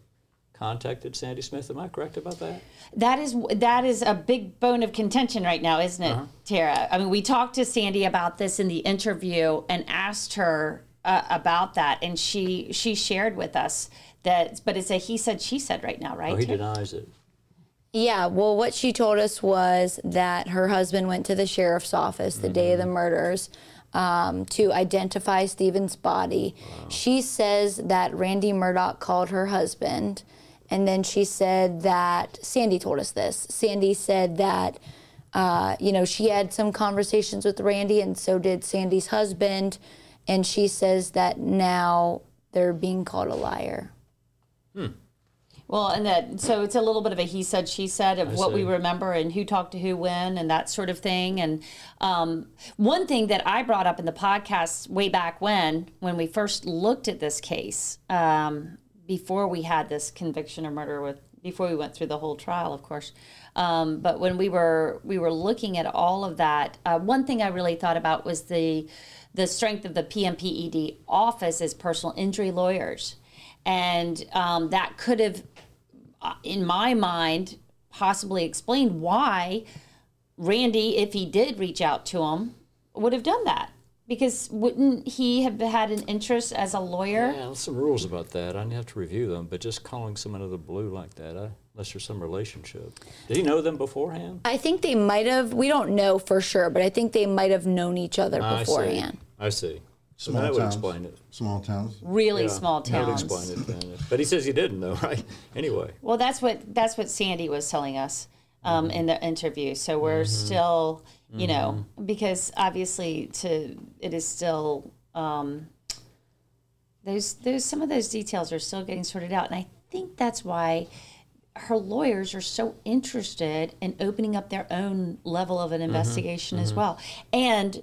S5: contacted Sandy Smith? Am I correct about that?
S7: That is that is a big bone of contention right now, isn't it,
S5: Uh-huh.
S7: Tara? I mean, we talked to Sandy about this in the interview and asked her uh, about that, and she she shared with us that, but it's a he said she said right now, right?
S5: Oh, he
S7: Tara?
S5: denies it.
S8: Yeah, well, what she told us was that her husband went to the sheriff's office the day of the murders um, to identify Stephen's body. She says that Randy Murdaugh called her husband, and then she said that Sandy told us this. Sandy said that. Uh, you know, she had some conversations with Randy, and so did Sandy's husband. And she says that now they're being called a liar. Hmm.
S7: Well, and that so it's a little bit of a he said she said of
S5: I
S7: what we remember and who talked to who when and that sort of thing. And um, one thing that I brought up in the podcast way back when, when we first looked at this case, um, before we had this conviction of murder with before we went through the whole trial, of course. Um, but when we were we were looking at all of that, uh, one thing I really thought about was the the strength of the PMPED office as personal injury lawyers, and um, that could have uh, in my mind, possibly explained why Randy, if he did reach out to him, would have done that. Because wouldn't he have had an interest as a lawyer?
S5: Yeah, there's some rules about that. I'd have to review them, but just calling someone out of the blue like that, I, unless there's some relationship. Did he know them beforehand?
S8: I think they might have, we don't know for sure, but I think they might have known each other
S5: I see.
S8: beforehand.
S5: I see. So
S9: Small
S5: that would
S9: towns.
S5: explain it.
S9: Small towns.
S7: Really
S5: Yeah,
S7: small
S5: That would
S7: towns.
S5: explain it then. But he says he didn't know, right? Anyway.
S7: Well, that's what that's what Sandy was telling us um, in the interview. So we're still, you know, because obviously to it is still um, those those some of those details are still getting sorted out, and I think that's why her lawyers are so interested in opening up their own level of an investigation as well, and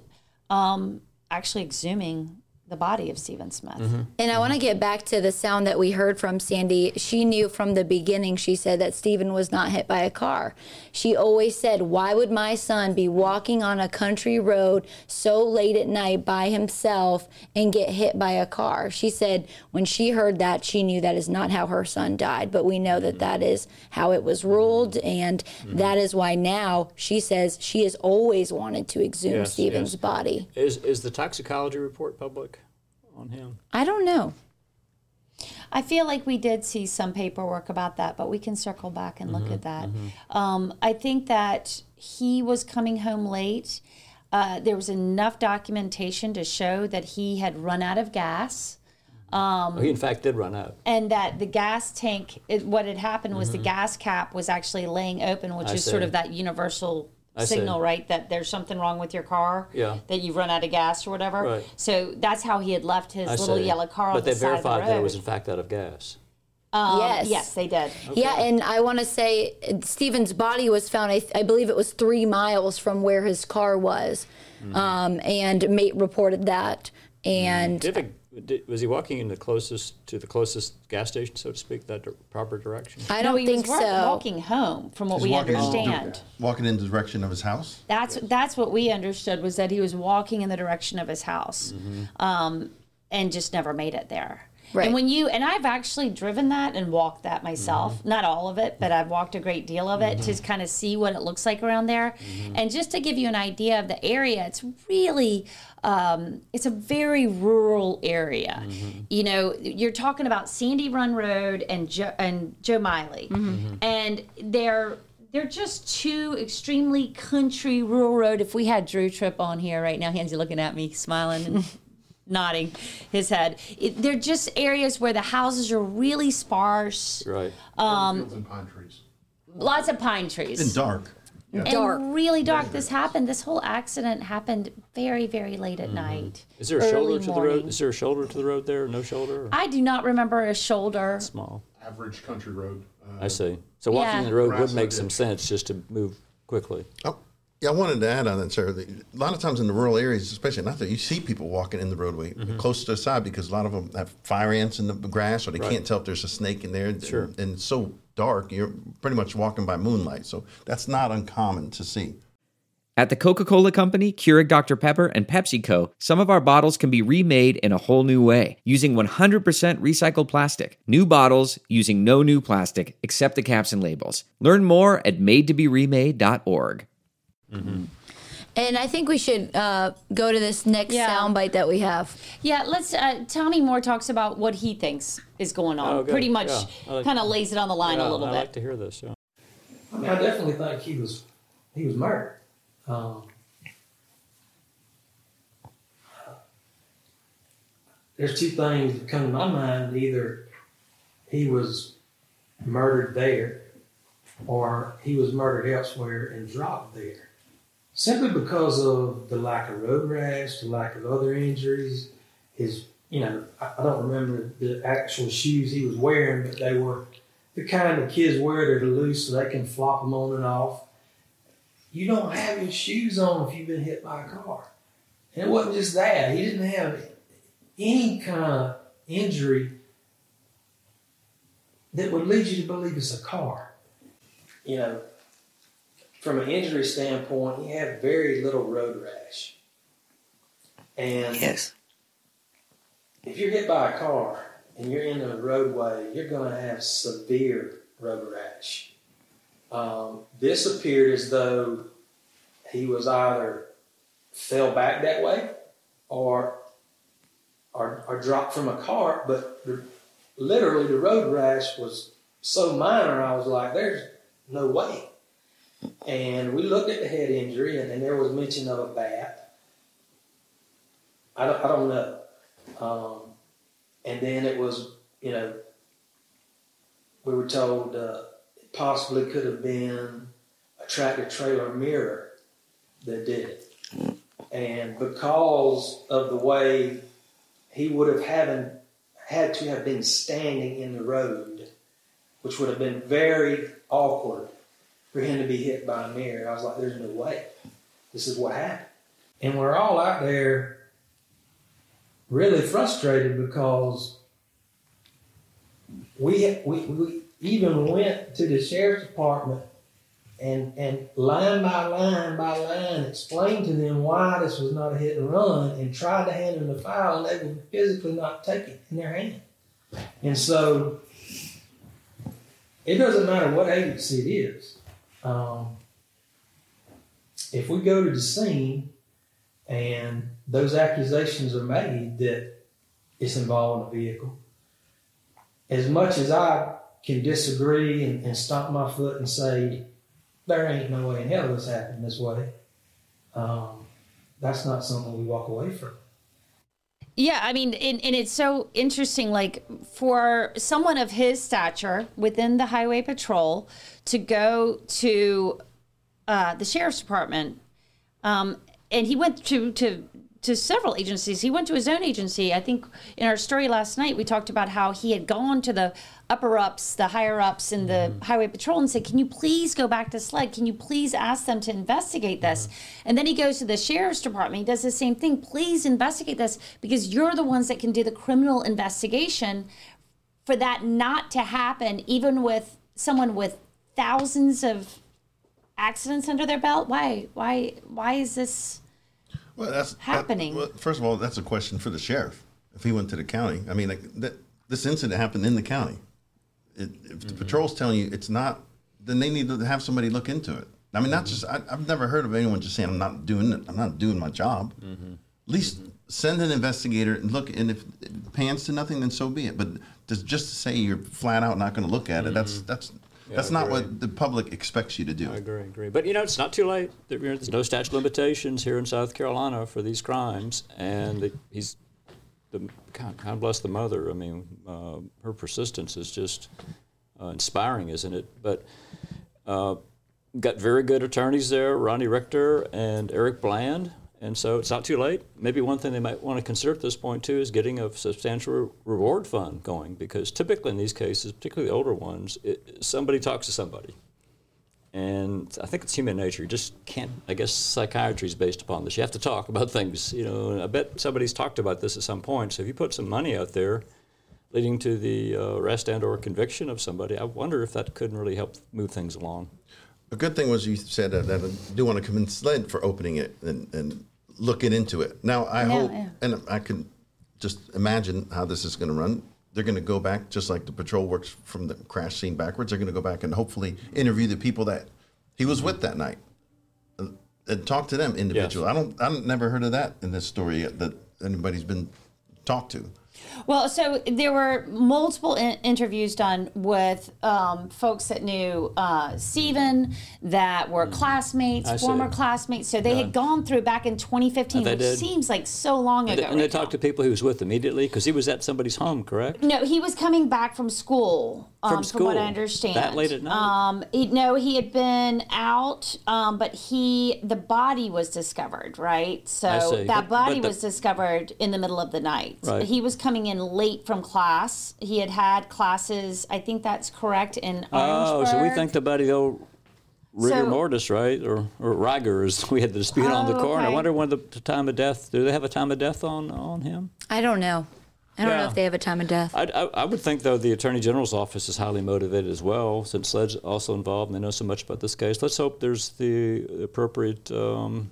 S7: um, actually exhuming the body of Stephen Smith. Mm-hmm.
S8: And I want to get back to the sound that we heard from Sandy. She knew from the beginning, she said that Stephen was not hit by a car. She always said, Why would my son be walking on a country road so late at night by himself and get hit by a car? She said, When she heard that, she knew that is not how her son died. But we know that mm-hmm. that is how it was ruled. And mm-hmm. that is why now she says she has always wanted to exhume
S5: Yes,
S8: Stephen's
S5: yes.
S8: body.
S5: Is is the toxicology report public on him?
S8: I don't know.
S7: I feel like we did see some paperwork about that, but we can circle back and look at that. Um, I think that he was coming home late. uh, there was enough documentation to show that he had run out of gas. Um,
S5: Oh, he in fact did run out.
S7: and that the gas tank, it, what had happened was the gas cap was actually laying open, which
S5: Mm-hmm. I
S7: is sort of that universal
S5: I see.
S7: signal, right? That there's something wrong with your car.
S5: Yeah.
S7: That you've run out of gas or whatever.
S5: Right.
S7: So that's how he had left his
S5: I
S7: little
S5: see.
S7: yellow car on
S5: But
S7: the
S5: they
S7: side of the
S5: verified
S7: road.
S5: that it was in fact out of gas.
S7: Um,
S8: Yes.
S7: Yes, they did.
S8: Yeah, and I want to say uh, Stephen's body was found. I, I believe it was three miles from where his car was,
S5: Mm-hmm.
S8: um, and MAIT reported that. And
S5: Did was he walking in the closest to the closest gas station, so to speak, that dir- proper direction?
S8: I don't
S7: he
S8: think
S7: was wa-
S8: so.
S7: walking home, from what
S9: He's
S7: we
S9: walking in the-
S7: understand.
S9: walking in the direction of his house.
S7: That's that's what we understood was that he was walking in the direction of his house, um, and just never made it there.
S8: Right.
S7: And when you and I've actually driven that and walked that myself, mm-hmm. not all of it, but I've walked a great deal of it to mm-hmm. kind of see what it looks like around there, mm-hmm. and just to give you an idea of the area, it's really. Um, it's a very rural area. You know, you're talking about Sandy Run Road and jo- and Joe Miley, and they're they're just two extremely country rural road. If we had Drew Tripp on here right now, Hansie looking at me, smiling. and nodding his head. It, they're just areas where the houses are really sparse,
S5: Right.
S7: um,
S2: Fields and pine trees.
S7: lots of pine trees.
S9: And dark.
S7: And
S8: Dark.
S7: really dark. This happened. This whole accident happened very, very late at night.
S5: Is there a
S7: early
S5: shoulder to the road? Is there a shoulder to the road there? No shoulder? Or
S7: I do not remember a shoulder.
S5: small.
S2: Average country road. Uh,
S5: I see. So walking
S7: Yeah.
S5: the road would
S2: Grass
S5: make
S2: like
S5: some sense just to move quickly.
S9: Oh, yeah, I wanted to add on that, sir. that A lot of times in the rural areas, especially not that you see people walking in the roadway mm-hmm. close to the side because a lot of them have fire ants in the grass or they can't tell if there's a snake in there.
S5: Sure.
S9: And, and it's so dark, you're pretty much walking by moonlight. So that's not uncommon to see.
S13: At the Coca Cola Company, Keurig Dr. Pepper, and PepsiCo, some of our bottles can be remade in a whole new way using 100% recycled plastic. New bottles using no new plastic except the caps and labels. Learn more at madetoberemade.org.
S8: And I think we should uh, go to this next
S7: Yeah.
S8: soundbite that we have.
S7: Yeah, let's. Uh, Tommy Moore talks about what he thinks is going on.
S5: Oh.
S7: Pretty much,
S5: Yeah, like-
S7: kind of lays it on the line
S5: Yeah,
S7: a little bit.
S5: I
S7: bit.
S5: like to hear this. Yeah.
S11: I mean, I definitely think he was he was murdered. Um, there's two things that come to my mind. Either he was murdered there, or he was murdered elsewhere and dropped there. Simply because of the lack of road rash, the lack of other injuries, his, you know, I, I don't remember the actual shoes he was wearing, but they were the kind of kids wear that are loose so they can flop them on and off. You don't have your shoes on if you've been hit by a car. And it wasn't just that. He didn't have any kind of injury that would lead you to believe it's a car. You know, from an injury standpoint, he had very little road rash. And
S10: Yes.
S11: if you're hit by a car and you're in a roadway, you're going to have severe road rash. Um, this appeared as though he was either fell back that way or or, or dropped from a car, but the, literally the road rash was so minor, I was like, there's no way. And we looked at the head injury, and, and there was mention of a bat. I don't, I don't know. Um, and then it was, you know, we were told uh, it possibly could have been a tractor trailer mirror that did it. And because of the way he would have having, had to have been standing in the road, which would have been very awkward for him to be hit by a mirror, I was like, there's no way. This is what happened. And we're all out there really frustrated because we, we, we even went to the sheriff's department and, and line by line by line explained to them why this was not a hit and run and tried to hand them the file and they would physically not take it in their hand. And so it doesn't matter what agency it is. Um, if we go to the scene and those accusations are made that it's involved in a vehicle, as much as I can disagree and, and stomp my foot and say there ain't no way in hell this happened this way, um, that's not something we walk away from.
S7: Yeah, I mean, and, and it's so interesting, like for someone of his stature within the highway patrol to go to uh, the sheriff's department, um, and he went to to to several agencies. He went to his own agency. I think in our story last night we talked about how he had gone to the upper ups, the higher ups in the
S5: Mm-hmm.
S7: highway patrol and said, "Can you please go back to SLED? Can you please ask them to investigate this?"
S5: Mm-hmm.
S7: And then he goes to the sheriff's department. He does the same thing. Please investigate this because you're the ones that can do the criminal investigation for that not to happen, even with someone with thousands of accidents under their belt. Why? Why? Why is this?
S9: Well, that's
S7: happening.
S9: well, first of all, that's a question for the sheriff. If he went to the county, I mean, like, that, this incident happened in the county. It, if the mm-hmm. patrol's telling you it's not, then they need to have somebody look into it. I mean, not mm-hmm. just I, I've never heard of anyone just saying I'm not doing it. I'm not doing my job. Mm-hmm. At least send an investigator and look. And if it pans to nothing, then so be it. But just just to say you're flat out not going to look at it, that's that's
S5: Yeah,
S9: that's not what the public expects you to do.
S5: I agree, agree. But you know, it's not too late. There's no statute of limitations here in South Carolina for these crimes, and the, he's the God, God bless the mother. I mean, uh, her persistence is just uh, inspiring, isn't it? But uh, got very good attorneys there, Ronnie Richter and Eric Bland, and so it's not too late. Maybe one thing they might want to consider at this point too is getting a substantial re- reward fund going, because typically in these cases, particularly the older ones, it, somebody talks to somebody. And I think it's human nature. You just can't. I guess psychiatry is based upon this. You have to talk about things. You know, and I bet somebody's talked about this at some point. So if you put some money out there, leading to the uh, arrest and/or conviction of somebody, I wonder if that couldn't really help move things along.
S9: A good thing was you said that, that I do want to commend SLED for opening it and, and looking into it. Now, I
S7: Yeah,
S9: hope,
S7: yeah.
S9: and I can just imagine how this is going to run. They're going to go back, just like the patrol works from the crash scene backwards. They're going to go back and hopefully interview the people that he was with that night and, and talk to them individually. I don't, I've never heard of that in this story yet that anybody's been talked to.
S7: Well, so there were multiple in- interviews done with um, folks that knew uh, Stephen, that were classmates,
S5: Mm. I see.
S7: former classmates. So they had gone through back in 2015,
S5: Oh,
S7: which
S5: did?
S7: seems like so long
S5: And
S7: ago.
S5: they, and they
S7: right
S5: talked to people he was with immediately because he was at somebody's home, correct?
S7: No, he was coming back from school. Um,
S5: From
S7: From what I understand.
S5: That late at night?
S7: Um, he, no, he had been out, um, but he the body was discovered, right? So
S5: I see.
S7: that
S5: But-
S7: body
S5: but the-
S7: was discovered in the middle of the night.
S5: Right.
S7: He was coming in late from class. He had had classes. I think that's correct in Orangeburg.
S5: Oh, so we
S7: Orangeburg.
S5: think the buddy old rigor
S7: So-
S5: mortis, right, or or Riger, as we had the dispute on the
S7: Oh,
S5: corner. I wonder when the, the time of death. Do they have a time of death on on him?
S8: I don't know. I don't know if they have a time of death.
S5: I, I, I would think, though, the Attorney General's office is highly motivated as well, since SLED's also involved and they know so much about this case. Let's hope there's the appropriate um,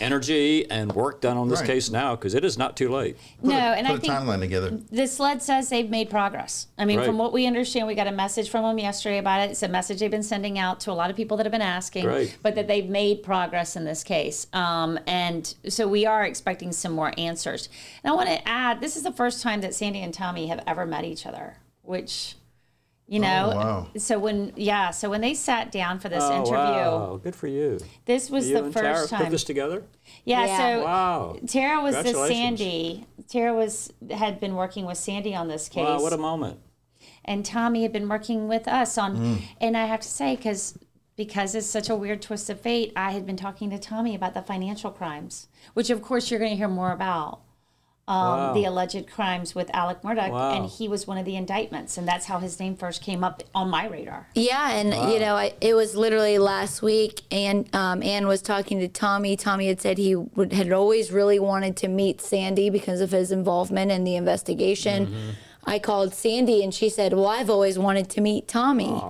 S5: energy and work done on this
S9: Right.
S5: case now, because it is not too late.
S7: no, and I
S9: Put
S7: I
S9: a
S7: think
S9: timeline together.
S7: the SLED says they've made progress. I mean,
S5: Right.
S7: from what we understand, we got a message from them yesterday about it. It's a message they've been sending out to a lot of people that have been asking,
S5: Great.
S7: but that they've made progress in this case. Um, and so we are expecting some more answers. And I want to add, this is the first time that Sandy and Tommy have ever met each other, which, you know,
S9: Oh, wow.
S7: so when yeah, so when they sat down for this
S5: oh,
S7: interview,
S5: wow. Good for you.
S7: this was
S5: you
S7: the
S5: and Tara
S7: first
S5: put this together?
S7: Yeah,
S8: Yeah.
S7: so
S5: Wow.
S7: Tara was the Sandy. Tara was had been working with Sandy on this case
S5: Wow, what a moment.
S7: and Tommy had been working with us on.
S5: Mm.
S7: And I have to say, because because it's such a weird twist of fate, I had been talking to Tommy about the financial crimes, which of course you're going to hear more about. Um,
S5: Wow.
S7: The alleged crimes with Alex Murdaugh,
S5: Wow.
S7: and he was one of the indictments, and that's how his name first came up on my radar.
S8: Yeah, and you know, I, it was literally last week, and um, Ann was talking to Tommy. Tommy had said he would, had always really wanted to meet Sandy because of his involvement in the investigation. I called Sandy, and she said, "Well, I've always wanted to meet Tommy."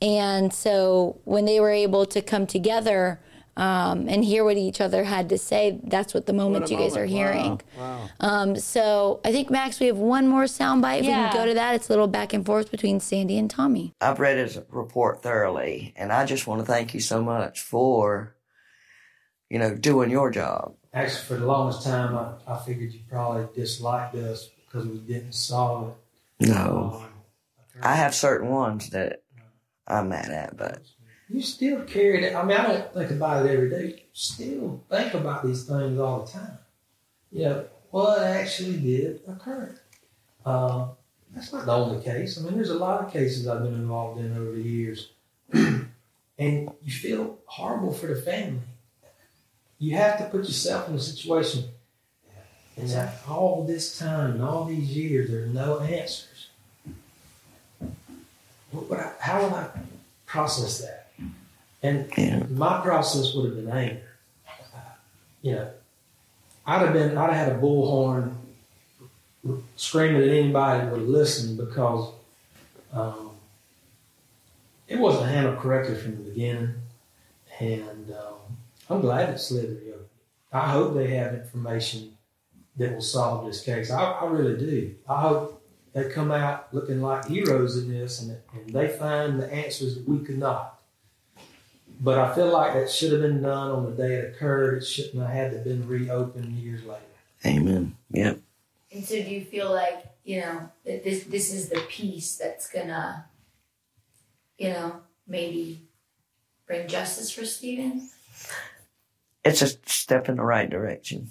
S8: And so when they were able to come together um, and hear what each other had to say, that's what the moment
S5: What a
S8: you guys are hearing.
S5: Wow.
S8: Um, so I think Max, we have one more soundbite. If we can go to that, it's a little back and forth between Sandy and Tommy.
S10: I've read his report thoroughly, and I just want to thank you so much for, you know, doing your job.
S11: Actually, for the longest time, I, I figured you probably disliked us because we didn't solve it.
S10: No,
S11: Um,
S10: I have certain ones that I'm mad at, but
S11: you still carry that. I mean, I don't think about it every day. You still think about these things all the time. You know, what actually did occur? Uh, that's not the only case. I mean, there's a lot of cases I've been involved in over the years. and you feel horrible for the family. You have to put yourself in a situation. And that all this time and all these years, there are no answers. What I, how would I process that? And my process would have been anger. You know, I'd have been, I'd have had a bullhorn screaming at anybody that would listen because um, it wasn't handled correctly from the beginning. And um, I'm glad it's SLED reopened. I hope they have information that will solve this case. I, I really do. I hope they come out looking like heroes in this and, and they find the answers that we could not. But I feel like that should have been done on the day it occurred. It shouldn't have had to been reopened years later.
S10: Amen. Yep.
S8: And so, do you feel like you know that this this is the piece that's gonna, you know, maybe bring justice for Stephen?
S10: It's a step in the right direction.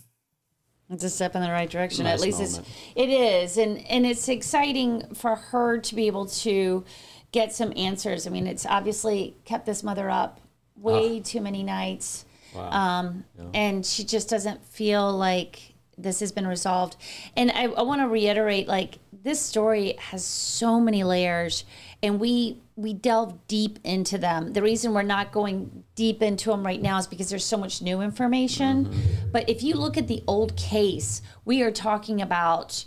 S7: It's a step in the right direction.
S10: Nice
S7: At least it's it is, and and it's exciting for her to be able to get some answers. I mean, it's obviously kept this mother up way too many nights,
S5: Wow.
S7: um, and she just doesn't feel like this has been resolved. And I, I want to reiterate, like this story has so many layers, and we we delve deep into them. The reason we're not going deep into them right now is because there's so much new information. But if you look at the old case, we are talking about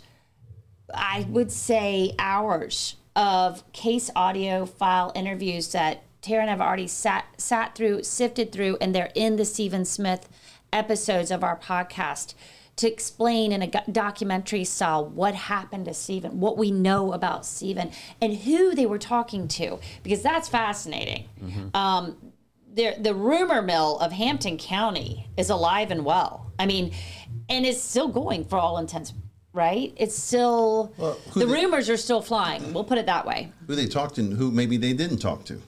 S7: I would say hours of case audio file interviews that Tara and I have already sat sat through, sifted through, and they're in the Stephen Smith episodes of our podcast to explain in a documentary style what happened to Stephen, what we know about Stephen, and who they were talking to, because that's fascinating. Um, the the rumor mill of Hampton County is alive and well. I mean, and it's still going for all intents. Right? It's still
S9: who
S7: the
S9: they-
S7: rumors are still flying. We'll put it that way.
S9: Who they talked to and who maybe they didn't talk to.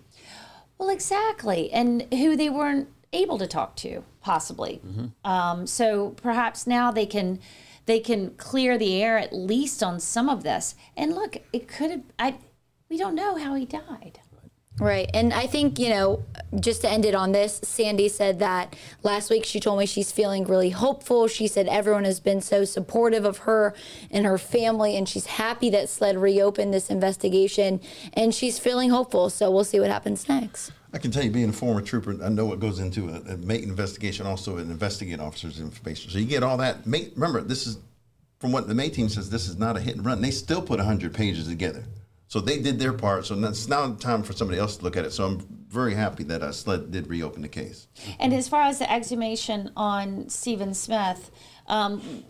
S7: Well, exactly, and who they weren't able to talk to, possibly. Um, so perhaps now they can they can clear the air at least on some of this. And look, it could have. I we don't know how he died.
S8: Right. And I think, you know, just to end it on this, Sandy said that last week she told me she's feeling really hopeful. She said everyone has been so supportive of her and her family, and she's happy that SLED reopened this investigation, and she's feeling hopeful. So we'll see what happens next.
S9: I can tell you, being a former trooper, I know what goes into a, a MAIT investigation, also an investigate officer's information. So you get all that. MAIT, remember, this is from what the MAIT team says. This is not a hit and run. They still put hundred pages together. So they did their part. So it's now time for somebody else to look at it. So I'm very happy that uh, SLED did reopen the case.
S7: And as far as the exhumation on Stephen Smith, um,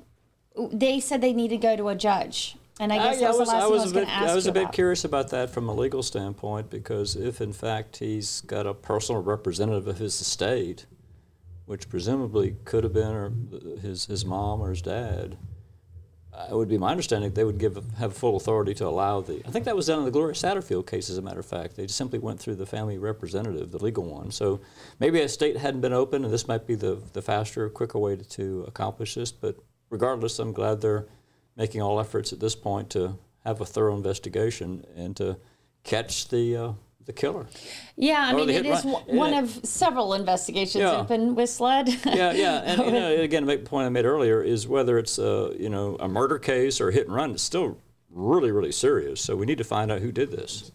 S7: they said they need to go to a judge. And I guess
S5: yeah,
S7: that was, the last
S5: I
S7: thing I
S5: was
S7: was
S5: a
S7: going
S5: bit,
S7: to ask
S5: I was a bit
S7: about.
S5: curious about that from a legal standpoint because if in fact he's got a personal representative of his estate, which presumably could have been or his his mom or his dad, uh, it would be my understanding they would give have full authority to allow the. I think that was done in the Gloria Satterfield case, as a matter of fact. They just simply went through the family representative, the legal one. So maybe a state hadn't been open, and this might be the the faster, quicker way to, to accomplish this. But regardless, I'm glad they're making all efforts at this point to have a thorough investigation and to catch the uh, the killer.
S7: Yeah, I mean, it is
S5: run.
S7: one- of several investigations
S5: Yeah.
S7: open with SLED.
S5: yeah, yeah, and you know, again, the point I made earlier is whether it's a you know a murder case or a hit and run, it's still really really serious. So we need to find out who did this.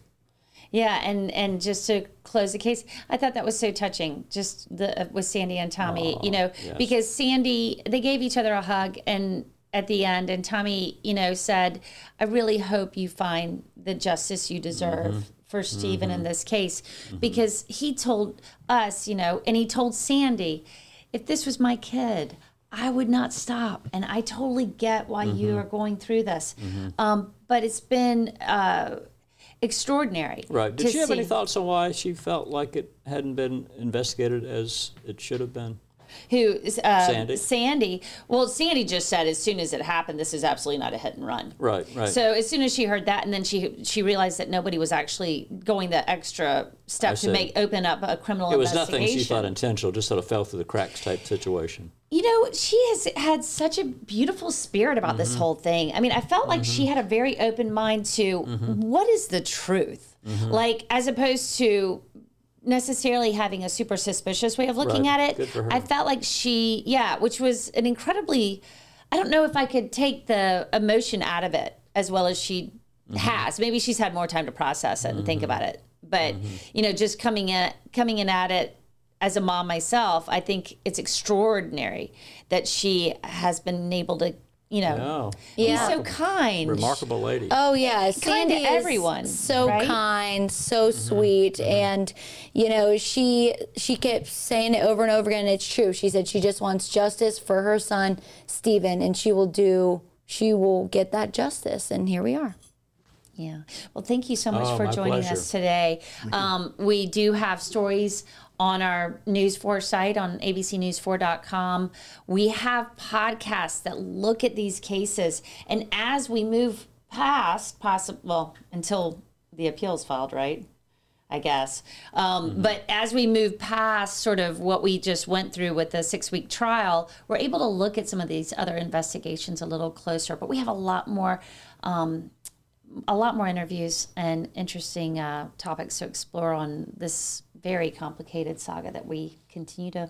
S7: Yeah, and and just to close the case, I thought that was so touching. Just the uh, with Sandy and Tommy, you know,
S5: yes.
S7: because Sandy they gave each other a hug, and at the end, and Tommy, you know, said, "I really hope you find the justice you deserve."
S5: Mhm.
S7: For Stephen in
S5: Mhm.
S7: this case, because he told us, you know, and he told Sandy, if this was my kid, I would not stop. And I totally get why you
S5: Mhm.
S7: are going through this.
S5: Mhm.
S7: Um, but it's been uh, extraordinary.
S5: Right. Did she have any thoughts on why she felt like it hadn't been investigated as it should have been?
S7: Who is uh,
S5: Sandy.
S7: Sandy. Well, Sandy just said as soon as it happened, this is absolutely not a hit and run.
S5: Right, right.
S7: So as soon as she heard that, and then she she realized that nobody was actually going the extra
S5: I
S7: step to
S5: see.
S7: make open up a criminal
S5: it was nothing she thought intentional, just sort of fell through the cracks type situation.
S7: You know, she has had such a beautiful spirit about this
S5: Mhm.
S7: whole thing. I mean, I felt like she
S5: Mhm.
S7: had a very open mind to
S5: Mhm.
S7: what is the truth,
S5: Mhm.
S7: like as opposed to necessarily having a super suspicious way of looking
S5: Right.
S7: at it.
S5: Good for her.
S7: I felt like she, yeah, which was an incredibly. I don't know if I could take the emotion out of it as well as she
S5: Mm-hmm.
S7: has. Maybe she's had more time to process it and think about it. But you know, just coming in coming in at it as a mom myself, I think it's extraordinary that she has been able to, you know, be
S8: Yeah.
S7: so kind.
S5: Remarkable lady.
S8: Oh yeah,
S7: Kind
S8: Sandy
S7: to
S8: is
S7: everyone,
S8: so
S7: right?
S8: kind, so sweet, and you know she she kept saying it over and over again. It's true. She said she just wants justice for her son Stephen, and she will do. She will get that justice, and here we are.
S7: Yeah. Well, thank you so much
S8: Oh,
S7: for joining
S8: pleasure.
S7: us today. Um, we do have stories on our News 4 site on abcnews4.com. We have podcasts that look at these cases. And as we move past, possible, well, until the appeals filed, right? I guess. Um, But as we move past sort of what we just went through with the six week trial, we're able to look at some of these other investigations a little closer. But we have a lot more. Um, a lot more interviews and interesting uh, topics to explore on this very complicated saga that we continue to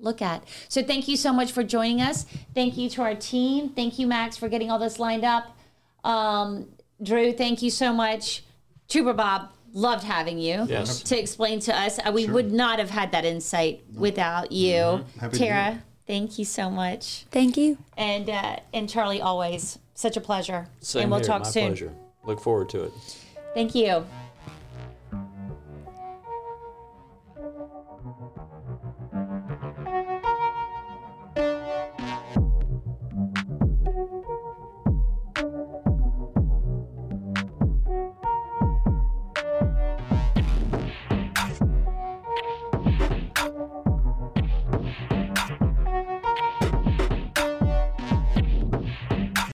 S7: look at. So, thank you so much for joining us. Thank you to our team. Thank you, Max, for getting all this lined up. Um, Drew, thank you so much. Trooper Bob, loved having you
S5: Yes.
S7: to explain to us. Uh, we
S5: Sure.
S7: would not have had that insight without you.
S5: Mhm. Happy to do
S7: Tara, thank you so much.
S8: Thank you.
S7: And uh, and Charlie, always such a pleasure.
S5: Same
S7: and we'll
S5: here,
S7: talk
S5: my
S7: soon.
S5: pleasure. Look forward to it.
S7: Thank you.